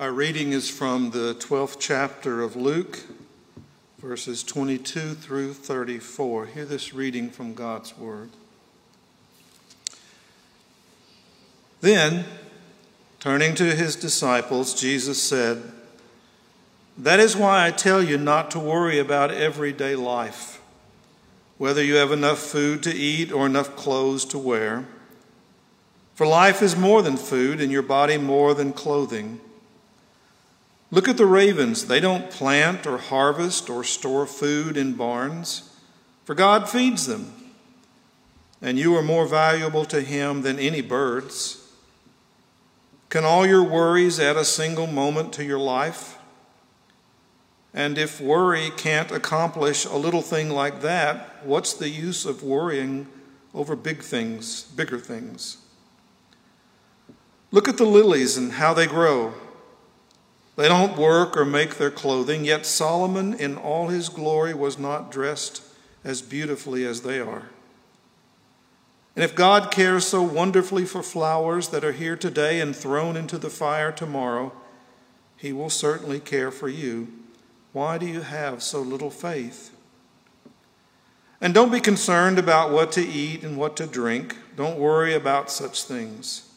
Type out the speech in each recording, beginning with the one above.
Our reading is from the 12th chapter of Luke, verses 22 through 34. Hear this reading from God's Word. Then, turning to his disciples, Jesus said, That is why I tell you not to worry about everyday life, whether you have enough food to eat or enough clothes to wear. For life is more than food, and your body more than clothing. Look at the ravens. They don't plant or harvest or store food in barns, for God feeds them. And you are more valuable to Him than any birds. Can all your worries add a single moment to your life? And if worry can't accomplish a little thing like that, what's the use of worrying over big things, bigger things? Look at the lilies and how they grow. They don't work or make their clothing, yet Solomon in all his glory was not dressed as beautifully as they are. And if God cares so wonderfully for flowers that are here today and thrown into the fire tomorrow, he will certainly care for you. Why do you have so little faith? And don't be concerned about what to eat and what to drink. Don't worry about such things.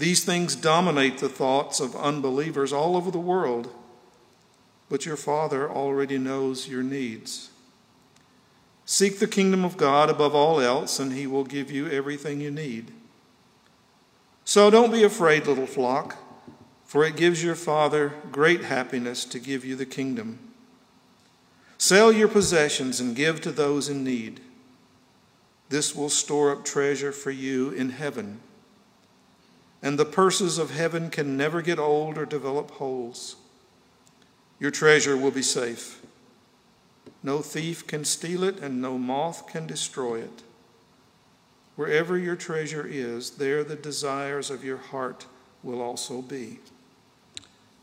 These things dominate the thoughts of unbelievers all over the world, but your Father already knows your needs. Seek the kingdom of God above all else, and He will give you everything you need. So don't be afraid, little flock, for it gives your Father great happiness to give you the kingdom. Sell your possessions and give to those in need. This will store up treasure for you in heaven and the purses of heaven can never get old or develop holes. Your treasure will be safe. No thief can steal it, and no moth can destroy it. Wherever your treasure is, there the desires of your heart will also be.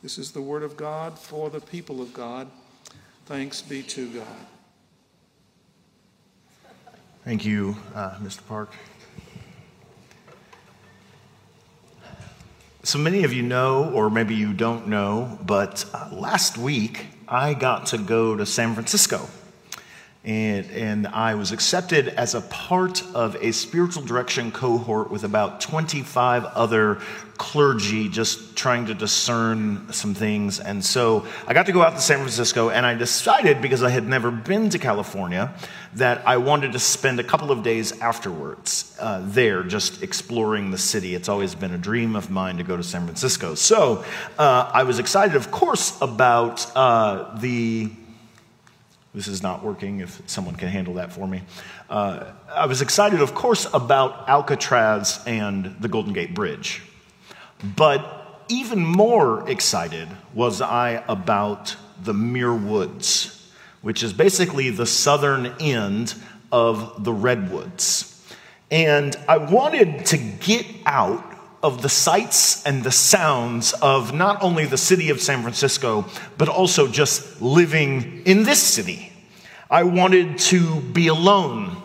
This is the word of God for the people of God. Thanks be to God. Thank you, uh, Mr. Park. So many of you know, or maybe you don't know, but uh, last week I got to go to San Francisco. And, and I was accepted as a part of a spiritual direction cohort with about 25 other clergy just trying to discern some things. And so I got to go out to San Francisco, and I decided, because I had never been to California, that I wanted to spend a couple of days afterwards uh, there just exploring the city. It's always been a dream of mine to go to San Francisco. So uh, I was excited, of course, about uh, the this is not working if someone can handle that for me. Uh, I was excited, of course, about Alcatraz and the Golden Gate Bridge. But even more excited was I about the Muir Woods, which is basically the southern end of the Redwoods. And I wanted to get out of the sights and the sounds of not only the city of San Francisco, but also just living in this city. I wanted to be alone.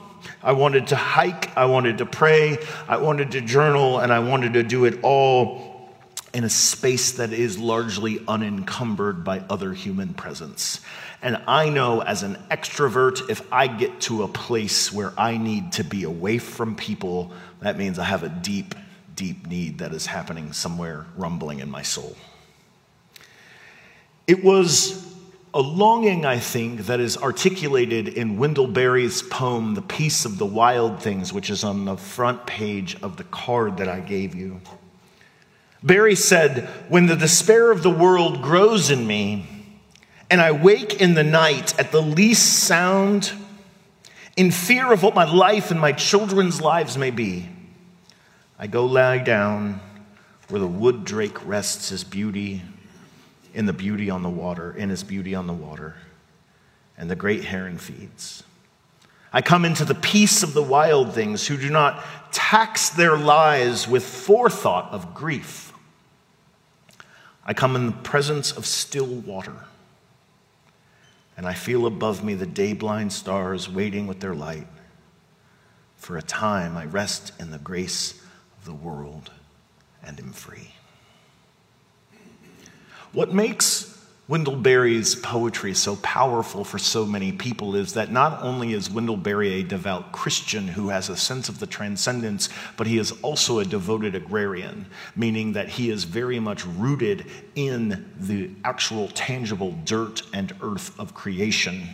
I wanted to hike. I wanted to pray. I wanted to journal. And I wanted to do it all in a space that is largely unencumbered by other human presence. And I know as an extrovert, if I get to a place where I need to be away from people, that means I have a deep, deep need that is happening somewhere rumbling in my soul. It was a longing, I think, that is articulated in Wendell Berry's poem, The Peace of the Wild Things, which is on the front page of the card that I gave you. Berry said, When the despair of the world grows in me, and I wake in the night at the least sound, in fear of what my life and my children's lives may be, I go lie down where the wood drake rests his beauty in the beauty on the water, in his beauty on the water, and the great heron feeds. I come into the peace of the wild things who do not tax their lives with forethought of grief I come in the presence of still water, and I feel above me the day blind stars waiting with their light. For a time, I rest in the grace of the world and am free. What makes Wendell Berry's poetry so powerful for so many people is that not only is Wendell Berry a devout Christian who has a sense of the transcendence, but he is also a devoted agrarian, meaning that he is very much rooted in the actual tangible dirt and earth of creation.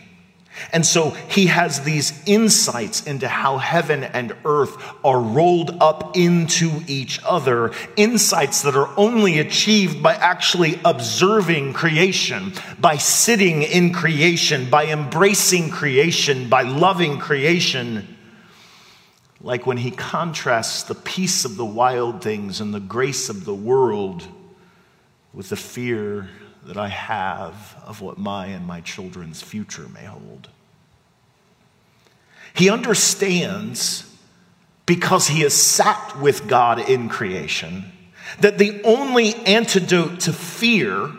And so he has these insights into how heaven and earth are rolled up into each other, insights that are only achieved by actually observing creation, by sitting in creation, by embracing creation, by loving creation. Like when he contrasts the peace of the wild things and the grace of the world with the fear that I have of what my and my children's future may hold. He understands, because he has sat with God in creation, that the only antidote to fear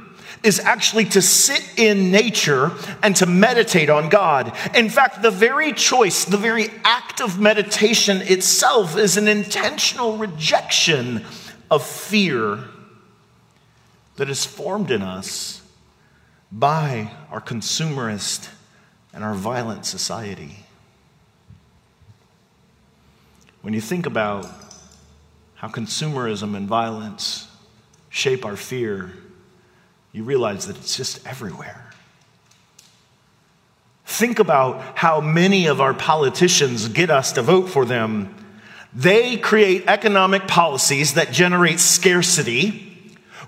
is actually to sit in nature and to meditate on God. In fact, the very choice, the very act of meditation itself is an intentional rejection of fear that is formed in us by our consumerist and our violent society. When you think about how consumerism and violence shape our fear, you realize that it's just everywhere. Think about how many of our politicians get us to vote for them. They create economic policies that generate scarcity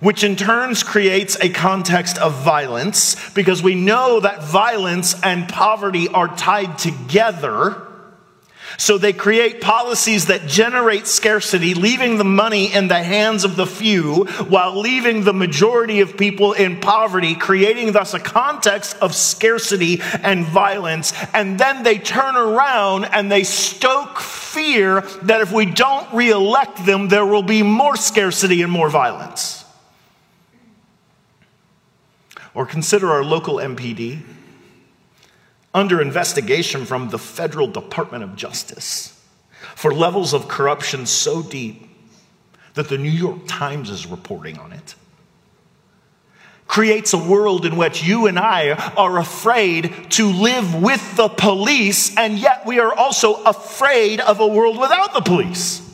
which in turns creates a context of violence because we know that violence and poverty are tied together. So they create policies that generate scarcity, leaving the money in the hands of the few while leaving the majority of people in poverty, creating thus a context of scarcity and violence. And then they turn around and they stoke fear that if we don't reelect them, there will be more scarcity and more violence. Or consider our local MPD under investigation from the Federal Department of Justice for levels of corruption so deep that the New York Times is reporting on it. Creates a world in which you and I are afraid to live with the police, and yet we are also afraid of a world without the police.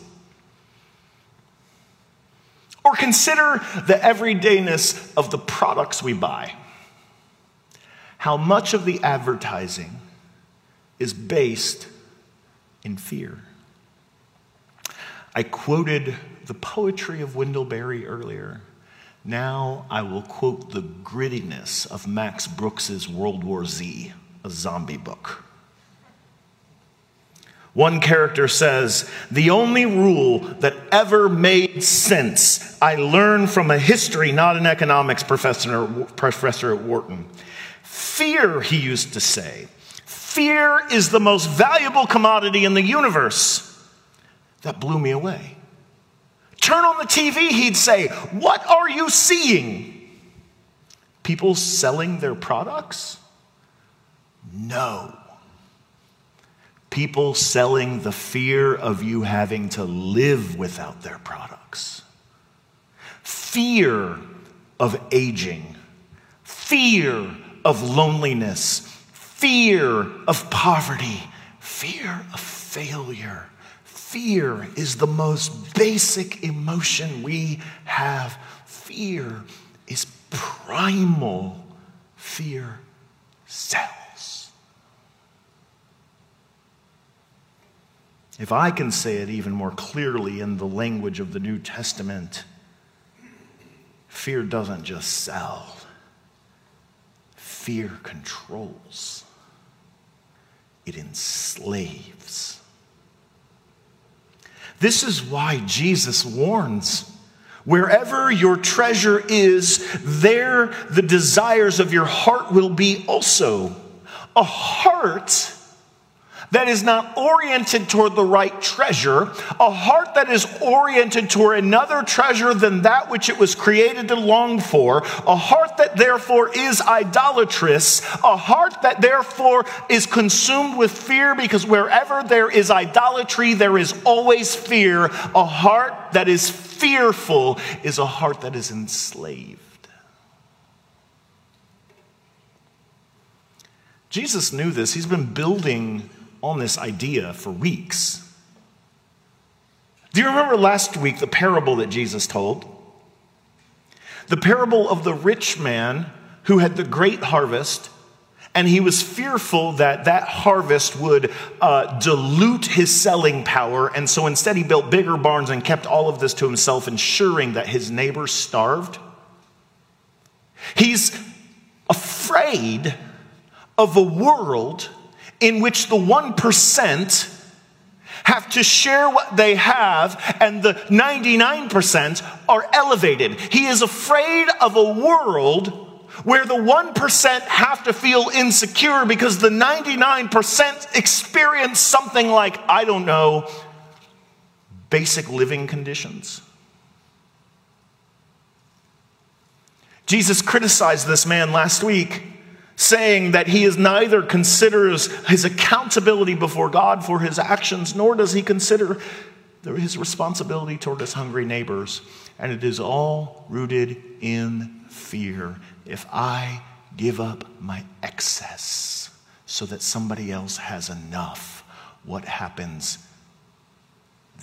Or consider the everydayness of the products we buy. How much of the advertising is based in fear? I quoted the poetry of Wendell Berry earlier. Now I will quote the grittiness of Max Brooks's World War Z, a zombie book. One character says, The only rule that ever made sense I learned from a history, not an economics professor, professor at Wharton. Fear, he used to say. Fear is the most valuable commodity in the universe. That blew me away. Turn on the TV, he'd say, What are you seeing? People selling their products? No people selling the fear of you having to live without their products, fear of aging, fear of loneliness, fear of poverty, fear of failure. Fear is the most basic emotion we have. Fear is primal. Fear sells. If I can say it even more clearly in the language of the New Testament, fear doesn't just sell, fear controls, it enslaves. This is why Jesus warns. Wherever your treasure is, there the desires of your heart will be also. A heart that is not oriented toward the right treasure, a heart that is oriented toward another treasure than that which it was created to long for, a heart that therefore is idolatrous, a heart that therefore is consumed with fear because wherever there is idolatry, there is always fear. A heart that is fearful is a heart that is enslaved. Jesus knew this. He's been building on this idea for weeks. Do you remember last week the parable that Jesus told? The parable of the rich man who had the great harvest, and he was fearful that that harvest would uh, dilute his selling power. And so instead, he built bigger barns and kept all of this to himself, ensuring that his neighbors starved. He's afraid of a world in which the 1% have to share what they have and the 99% are elevated. He is afraid of a world where the 1% have to feel insecure because the 99% experience something like, I don't know, basic living conditions. Jesus criticized this man last week saying that he is neither considers his accountability before God for his actions, nor does he consider his responsibility toward his hungry neighbors. And it is all rooted in fear. If I give up my excess so that somebody else has enough, what happens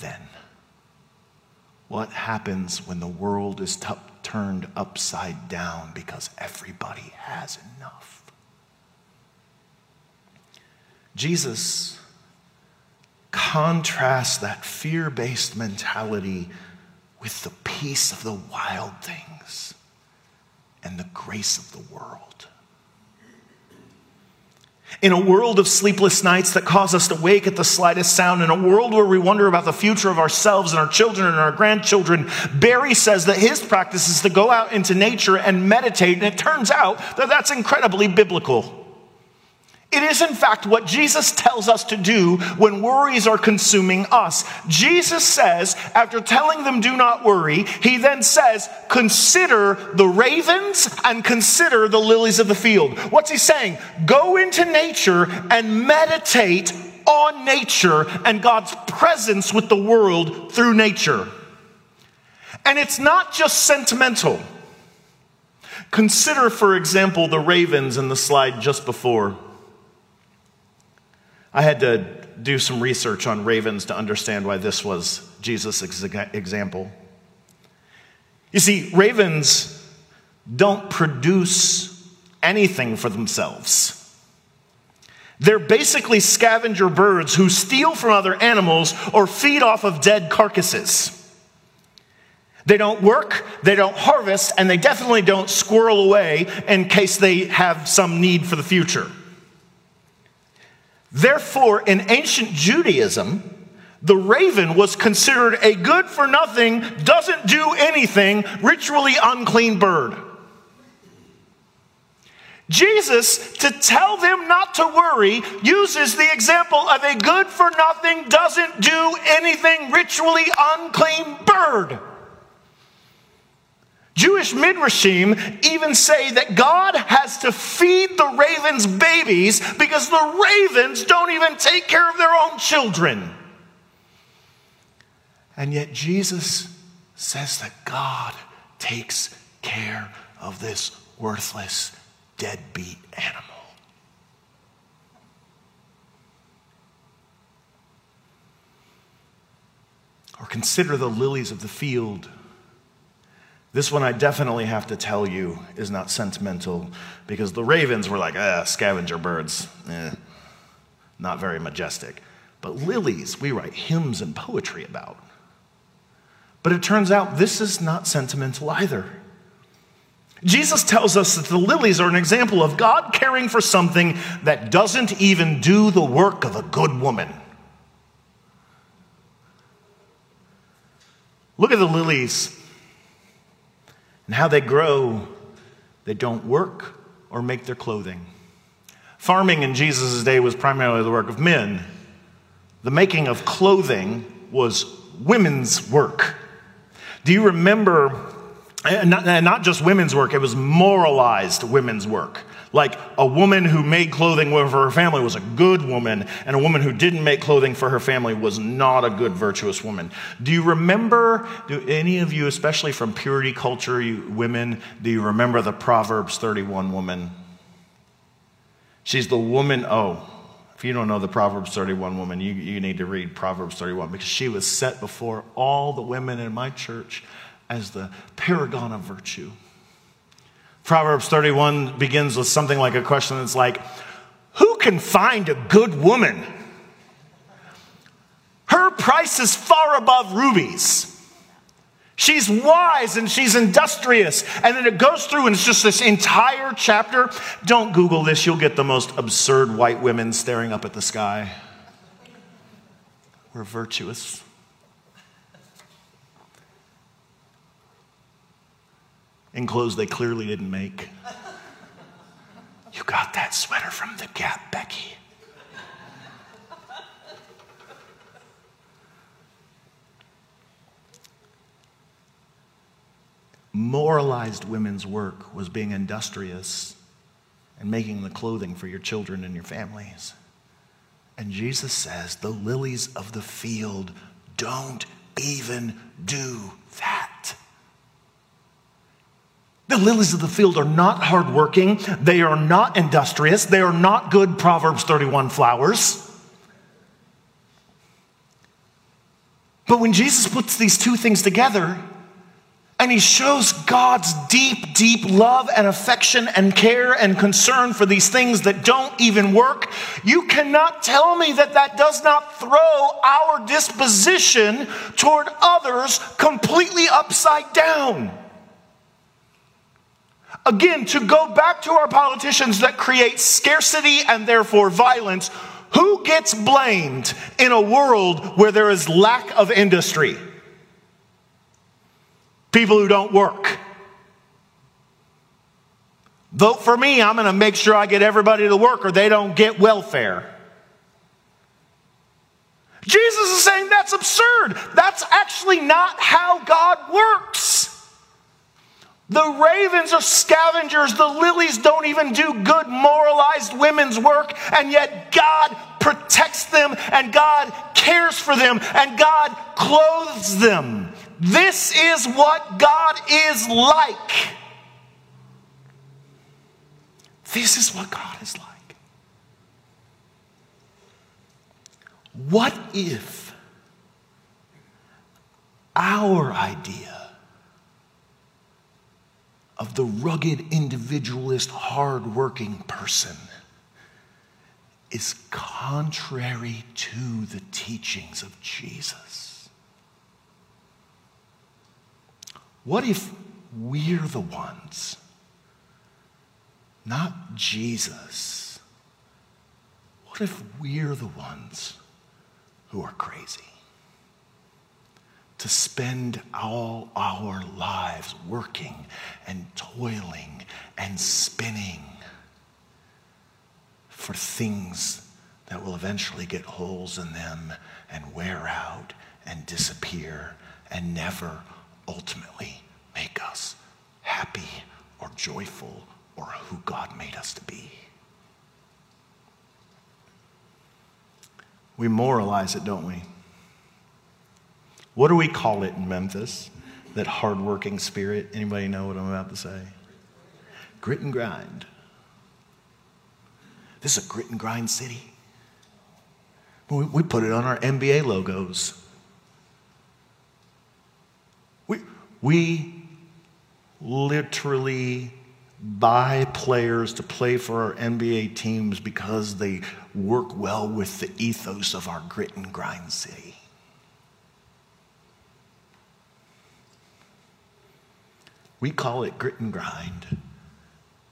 then? What happens when the world is t- turned upside down because everybody has enough? Jesus contrasts that fear based mentality with the peace of the wild things and the grace of the world. In a world of sleepless nights that cause us to wake at the slightest sound, in a world where we wonder about the future of ourselves and our children and our grandchildren, Berry says that his practice is to go out into nature and meditate, and it turns out that that's incredibly biblical. It is, in fact, what Jesus tells us to do when worries are consuming us. Jesus says, after telling them, do not worry, he then says, consider the ravens and consider the lilies of the field. What's he saying? Go into nature and meditate on nature and God's presence with the world through nature. And it's not just sentimental. Consider, for example, the ravens in the slide just before. I had to do some research on ravens to understand why this was Jesus' example. You see, ravens don't produce anything for themselves. They're basically scavenger birds who steal from other animals or feed off of dead carcasses. They don't work, they don't harvest, and they definitely don't squirrel away in case they have some need for the future. Therefore, in ancient Judaism, the raven was considered a good for nothing, doesn't do anything, ritually unclean bird. Jesus, to tell them not to worry, uses the example of a good for nothing, doesn't do anything, ritually unclean bird. Jewish midrashim even say that God has to feed the ravens babies because the ravens don't even take care of their own children. And yet Jesus says that God takes care of this worthless, deadbeat animal. Or consider the lilies of the field this one I definitely have to tell you is not sentimental because the ravens were like, ah, scavenger birds, eh, not very majestic. But lilies, we write hymns and poetry about. But it turns out this is not sentimental either. Jesus tells us that the lilies are an example of God caring for something that doesn't even do the work of a good woman. Look at the lilies and how they grow, they don't work or make their clothing. Farming in Jesus' day was primarily the work of men. The making of clothing was women's work. Do you remember, and not, and not just women's work, it was moralized women's work. Like a woman who made clothing for her family was a good woman, and a woman who didn't make clothing for her family was not a good, virtuous woman. Do you remember, do any of you, especially from purity culture, you women, do you remember the Proverbs 31 woman? She's the woman, oh, if you don't know the Proverbs 31 woman, you, you need to read Proverbs 31 because she was set before all the women in my church as the paragon of virtue. Proverbs 31 begins with something like a question that's like, Who can find a good woman? Her price is far above rubies. She's wise and she's industrious. And then it goes through and it's just this entire chapter. Don't Google this, you'll get the most absurd white women staring up at the sky. We're virtuous. In clothes they clearly didn't make. You got that sweater from the Gap, Becky. moralized women's work was being industrious and making the clothing for your children and your families. And Jesus says, the lilies of the field don't even do that. The lilies of the field are not hardworking. They are not industrious. They are not good Proverbs 31 flowers. But when Jesus puts these two things together, and he shows God's deep, deep love and affection and care and concern for these things that don't even work. You cannot tell me that that does not throw our disposition toward others completely upside down. Again, to go back to our politicians that create scarcity and therefore violence, who gets blamed in a world where there is lack of industry? people who don't work. Vote for me, I'm going to make sure I get everybody to work or they don't get welfare. Jesus is saying that's absurd. That's actually not how God works. The ravens are scavengers. The lilies don't even do good moralized women's work, and yet God protects them, and God cares for them, and God clothes them. This is what God is like. This is what God is like. What if our idea of the rugged, individualist, hardworking person is contrary to the teachings of Jesus? What if we're the ones, not Jesus? What if we're the ones who are crazy? To spend all our lives working and toiling and spinning for things that will eventually get holes in them and wear out and disappear and never ultimately make us happy or joyful or who God made us to be. We moralize it, don't we? What do we call it in Memphis? That hardworking spirit? Anybody know what I'm about to say? Grit and grind. This is a grit and grind city. We put it on our NBA logos. We literally buy players to play for our NBA teams because they work well with the ethos of our grit and grind city. We call it grit and grind.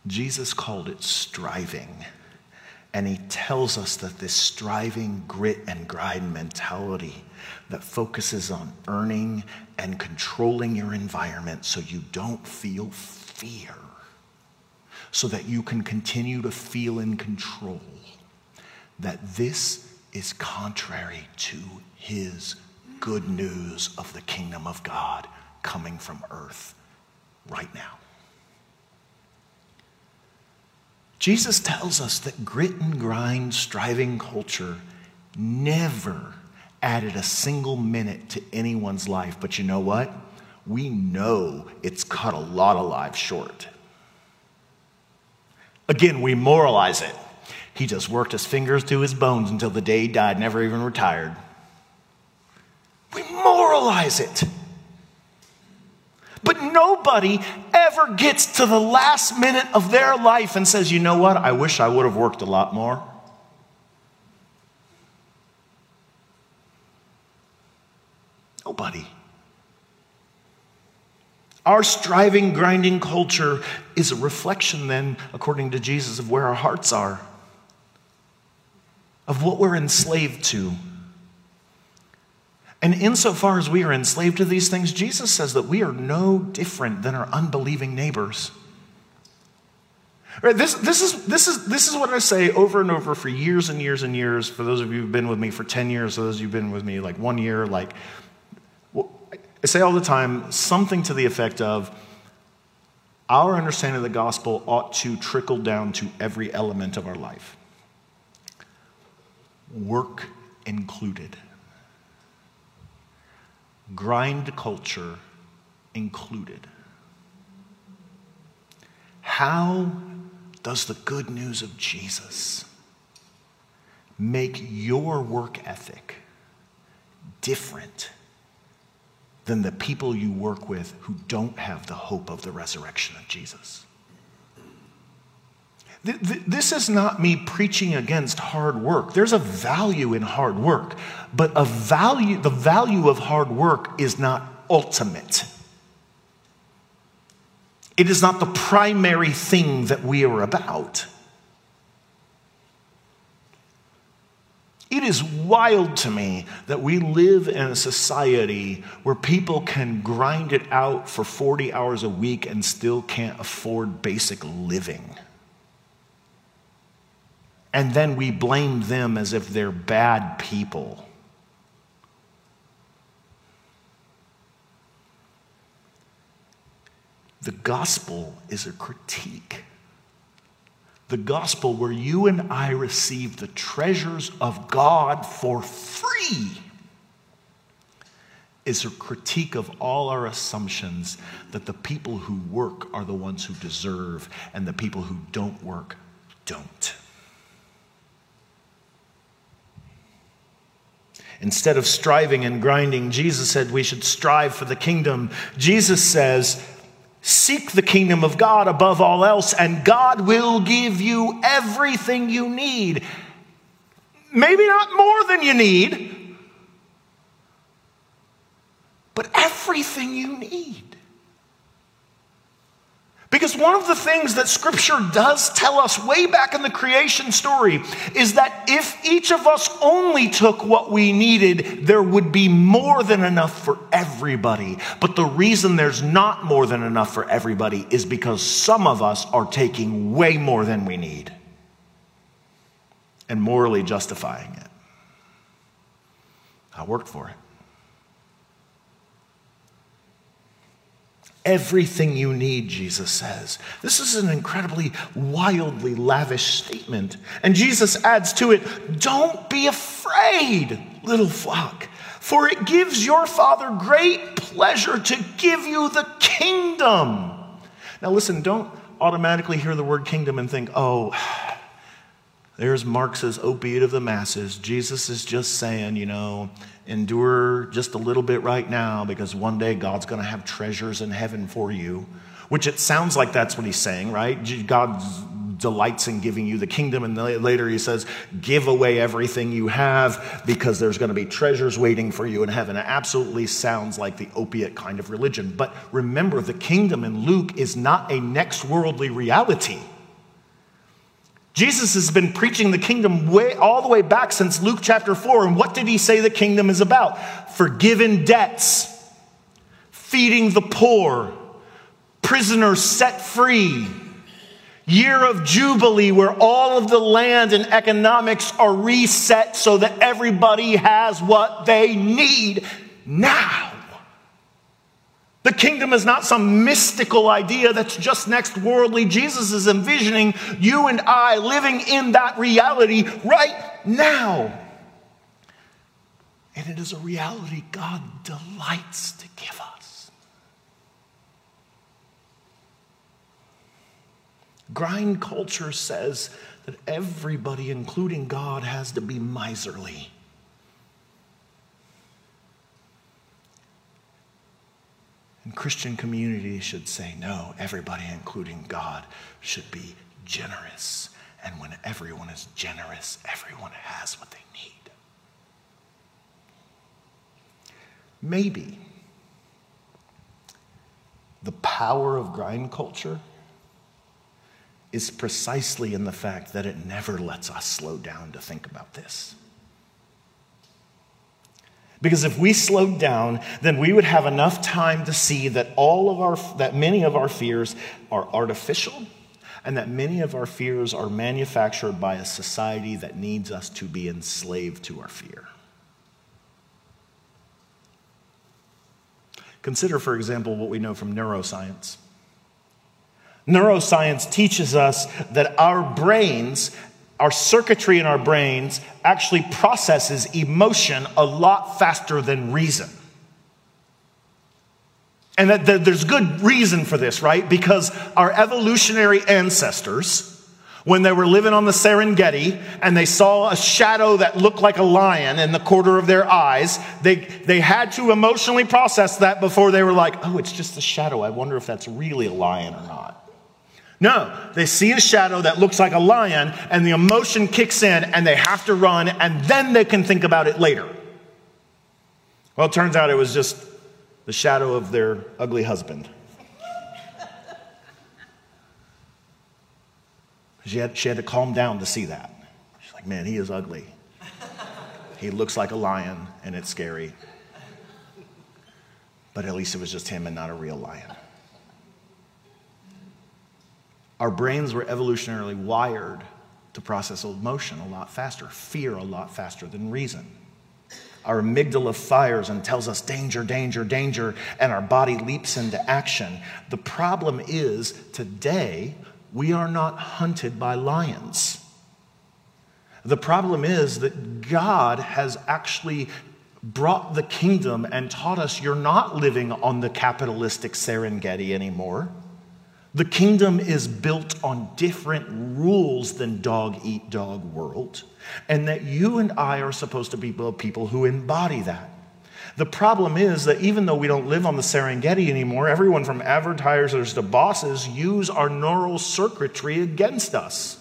Jesus called it striving. And he tells us that this striving, grit, and grind mentality that focuses on earning and controlling your environment so you don't feel fear, so that you can continue to feel in control, that this is contrary to his good news of the kingdom of God coming from earth right now. Jesus tells us that grit and grind striving culture never added a single minute to anyone's life. But you know what? We know it's cut a lot of lives short. Again, we moralize it. He just worked his fingers to his bones until the day he died, never even retired. We moralize it. Nobody ever gets to the last minute of their life and says, you know what? I wish I would have worked a lot more. Nobody. Our striving, grinding culture is a reflection, then, according to Jesus, of where our hearts are, of what we're enslaved to. And insofar as we are enslaved to these things, Jesus says that we are no different than our unbelieving neighbors. Right, this, this, is, this, is, this is what I say over and over for years and years and years. For those of you who've been with me for 10 years, those of you who've been with me like one year, like, I say all the time something to the effect of our understanding of the gospel ought to trickle down to every element of our life, work included grind culture included. How does the good news of Jesus make your work ethic different than the people you work with who don't have the hope of the resurrection of Jesus? This is not me preaching against hard work. There's a value in hard work, but a value, the value of hard work is not ultimate. It is not the primary thing that we are about. It is wild to me that we live in a society where people can grind it out for 40 hours a week and still can't afford basic living and then we blame them as if they're bad people. The gospel is a critique. The gospel, where you and I receive the treasures of God for free, is a critique of all our assumptions that the people who work are the ones who deserve and the people who don't work don't. Instead of striving and grinding, Jesus said we should strive for the kingdom. Jesus says, Seek the kingdom of God above all else, and God will give you everything you need. Maybe not more than you need, but everything you need. Because one of the things that scripture does tell us way back in the creation story is that if each of us only took what we needed, there would be more than enough for everybody. But the reason there's not more than enough for everybody is because some of us are taking way more than we need and morally justifying it. I worked for it. Everything you need, Jesus says. This is an incredibly wildly lavish statement. And Jesus adds to it, Don't be afraid, little flock, for it gives your Father great pleasure to give you the kingdom. Now, listen, don't automatically hear the word kingdom and think, oh, there's Marx's opiate of the masses. Jesus is just saying, you know, endure just a little bit right now because one day God's going to have treasures in heaven for you. Which it sounds like that's what he's saying, right? God delights in giving you the kingdom. And later he says, give away everything you have because there's going to be treasures waiting for you in heaven. It absolutely sounds like the opiate kind of religion. But remember, the kingdom in Luke is not a next worldly reality. Jesus has been preaching the kingdom way, all the way back since Luke chapter 4. And what did he say the kingdom is about? Forgiven debts, feeding the poor, prisoners set free, year of jubilee where all of the land and economics are reset so that everybody has what they need now. The kingdom is not some mystical idea that's just next worldly. Jesus is envisioning you and I living in that reality right now. And it is a reality God delights to give us. Grind culture says that everybody, including God, has to be miserly. And Christian community should say, no, everybody, including God, should be generous. And when everyone is generous, everyone has what they need. Maybe the power of grind culture is precisely in the fact that it never lets us slow down to think about this. Because if we slowed down, then we would have enough time to see that all of our that many of our fears are artificial and that many of our fears are manufactured by a society that needs us to be enslaved to our fear. Consider, for example, what we know from neuroscience. Neuroscience teaches us that our brains our circuitry in our brains actually processes emotion a lot faster than reason. And that, that there's good reason for this, right? Because our evolutionary ancestors, when they were living on the Serengeti and they saw a shadow that looked like a lion in the corner of their eyes, they, they had to emotionally process that before they were like, oh, it's just a shadow. I wonder if that's really a lion or not. No, they see a shadow that looks like a lion, and the emotion kicks in, and they have to run, and then they can think about it later. Well, it turns out it was just the shadow of their ugly husband. She had, she had to calm down to see that. She's like, man, he is ugly. He looks like a lion, and it's scary. But at least it was just him and not a real lion. Our brains were evolutionarily wired to process emotion a lot faster, fear a lot faster than reason. Our amygdala fires and tells us danger, danger, danger, and our body leaps into action. The problem is today, we are not hunted by lions. The problem is that God has actually brought the kingdom and taught us you're not living on the capitalistic Serengeti anymore. The kingdom is built on different rules than dog eat dog world, and that you and I are supposed to be people who embody that. The problem is that even though we don't live on the Serengeti anymore, everyone from advertisers to bosses use our neural circuitry against us.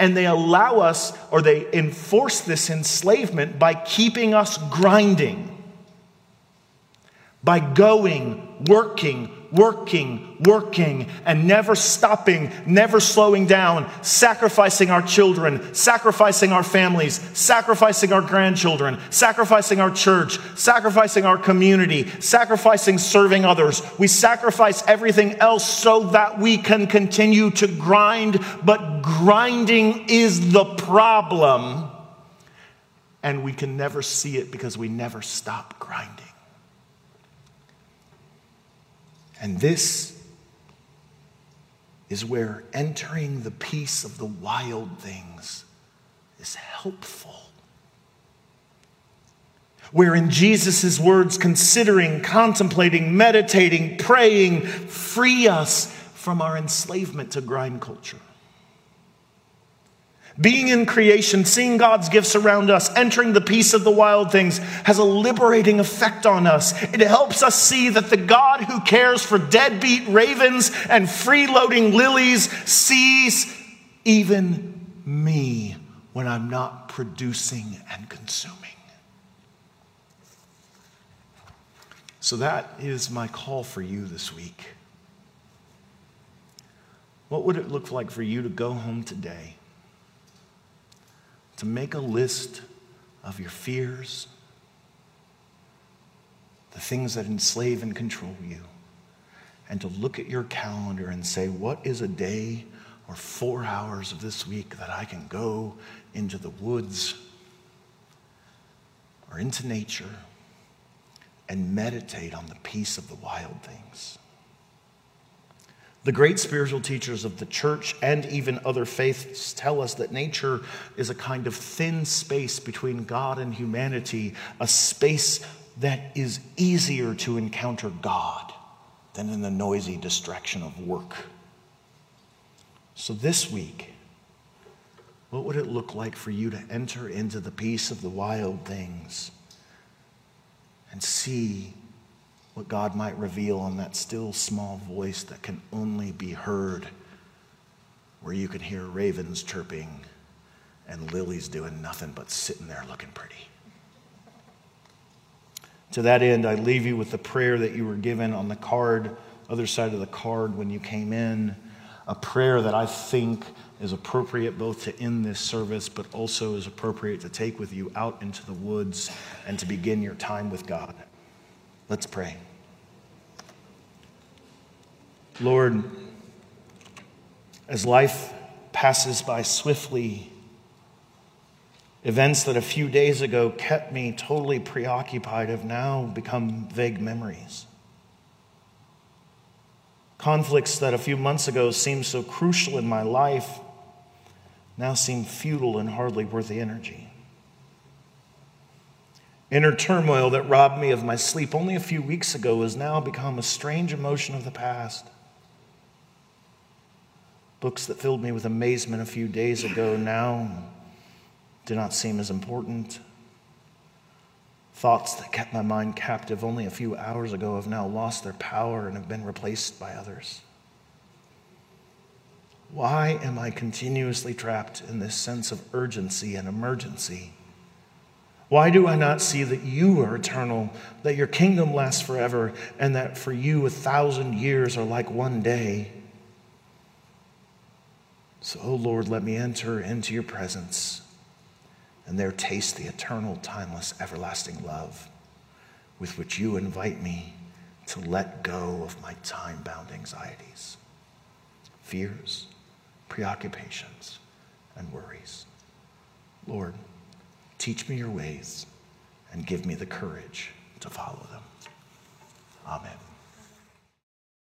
And they allow us, or they enforce this enslavement by keeping us grinding, by going, working, working, working, and never stopping, never slowing down, sacrificing our children, sacrificing our families, sacrificing our grandchildren, sacrificing our church, sacrificing our community, sacrificing serving others. We sacrifice everything else so that we can continue to grind, but grinding is the problem. And we can never see it because we never stop grinding. And this is where entering the peace of the wild things is helpful. Where in Jesus' words, considering, contemplating, meditating, praying, free us from our enslavement to grind culture. Being in creation, seeing God's gifts around us, entering the peace of the wild things has a liberating effect on us. It helps us see that the God who cares for deadbeat ravens and freeloading lilies sees even me when I'm not producing and consuming. So that is my call for you this week. What would it look like for you to go home today? To make a list of your fears, the things that enslave and control you, and to look at your calendar and say, what is a day or four hours of this week that I can go into the woods or into nature and meditate on the peace of the wild things? The great spiritual teachers of the church and even other faiths tell us that nature is a kind of thin space between God and humanity, a space that is easier to encounter God than in the noisy distraction of work. So this week, what would it look like for you to enter into the peace of the wild things and see what God might reveal in that still small voice that can only be heard, where you can hear ravens chirping and lilies doing nothing but sitting there looking pretty? To that end, I leave you with the prayer that you were given on the card, other side of the card when you came in, a prayer that I think is appropriate both to end this service, but also is appropriate to take with you out into the woods and to begin your time with God. Let's pray. Lord, as life passes by swiftly, events that a few days ago kept me totally preoccupied have now become vague memories. Conflicts that a few months ago seemed so crucial in my life now seem futile and hardly worth the energy. Inner turmoil that robbed me of my sleep only a few weeks ago has now become a strange emotion of the past. Books that filled me with amazement a few days ago now do not seem as important. Thoughts that kept my mind captive only a few hours ago have now lost their power and have been replaced by others. Why am I continuously trapped in this sense of urgency and emergency? Why do I not see that you are eternal, that your kingdom lasts forever, and that for you a thousand years are like one day? So, oh Lord, let me enter into your presence and there taste the eternal, timeless, everlasting love with which you invite me to let go of my time bound anxieties, fears, preoccupations, and worries. Lord, teach me your ways and give me the courage to follow.